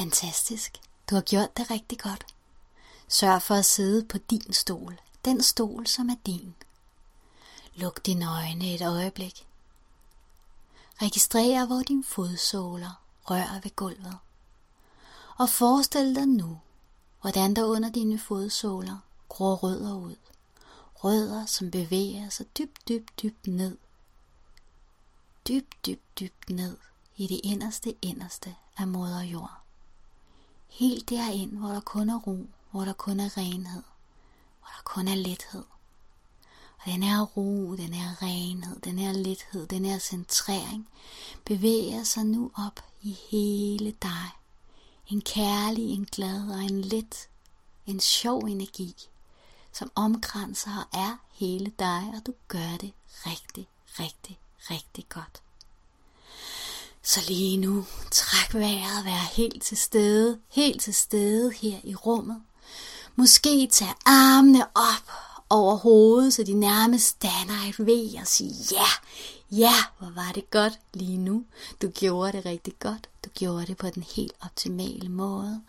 Fantastisk. Du har gjort det rigtig godt. Sørg for at sidde på din stol. Den stol, som er din. Luk dine øjne et øjeblik. Registrer, hvor dine fodsåler rører ved gulvet. Og forestil dig nu, hvordan der under dine fodsåler gror rødder ud. Rødder, som bevæger sig dybt, dybt, dybt ned. Dybt, dybt, dybt ned i det inderste, inderste af moder jord. Helt derind, hvor der kun er ro, hvor der kun er renhed, hvor der kun er lethed. Og den her ro, den her renhed, den her lethed, den her centrering bevæger sig nu op i hele dig. En kærlig, en glad og en let, en sjov energi, som omkranser og er hele dig, og du gør det rigtig, rigtig, rigtig godt. Så lige nu, træk vejret, vær helt til stede, helt til stede her i rummet. Måske tag armene op over hovedet, så de nærmest danner et V og sige ja, ja, hvor var det godt lige nu. Du gjorde det rigtig godt. Du gjorde det på den helt optimale måde.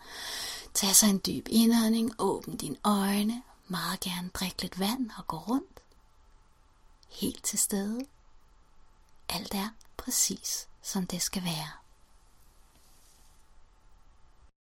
Tag så en dyb indånding, åbn dine øjne, meget gerne drik lidt vand og gå rundt. Helt til stede. Alt er præcis som det skal være.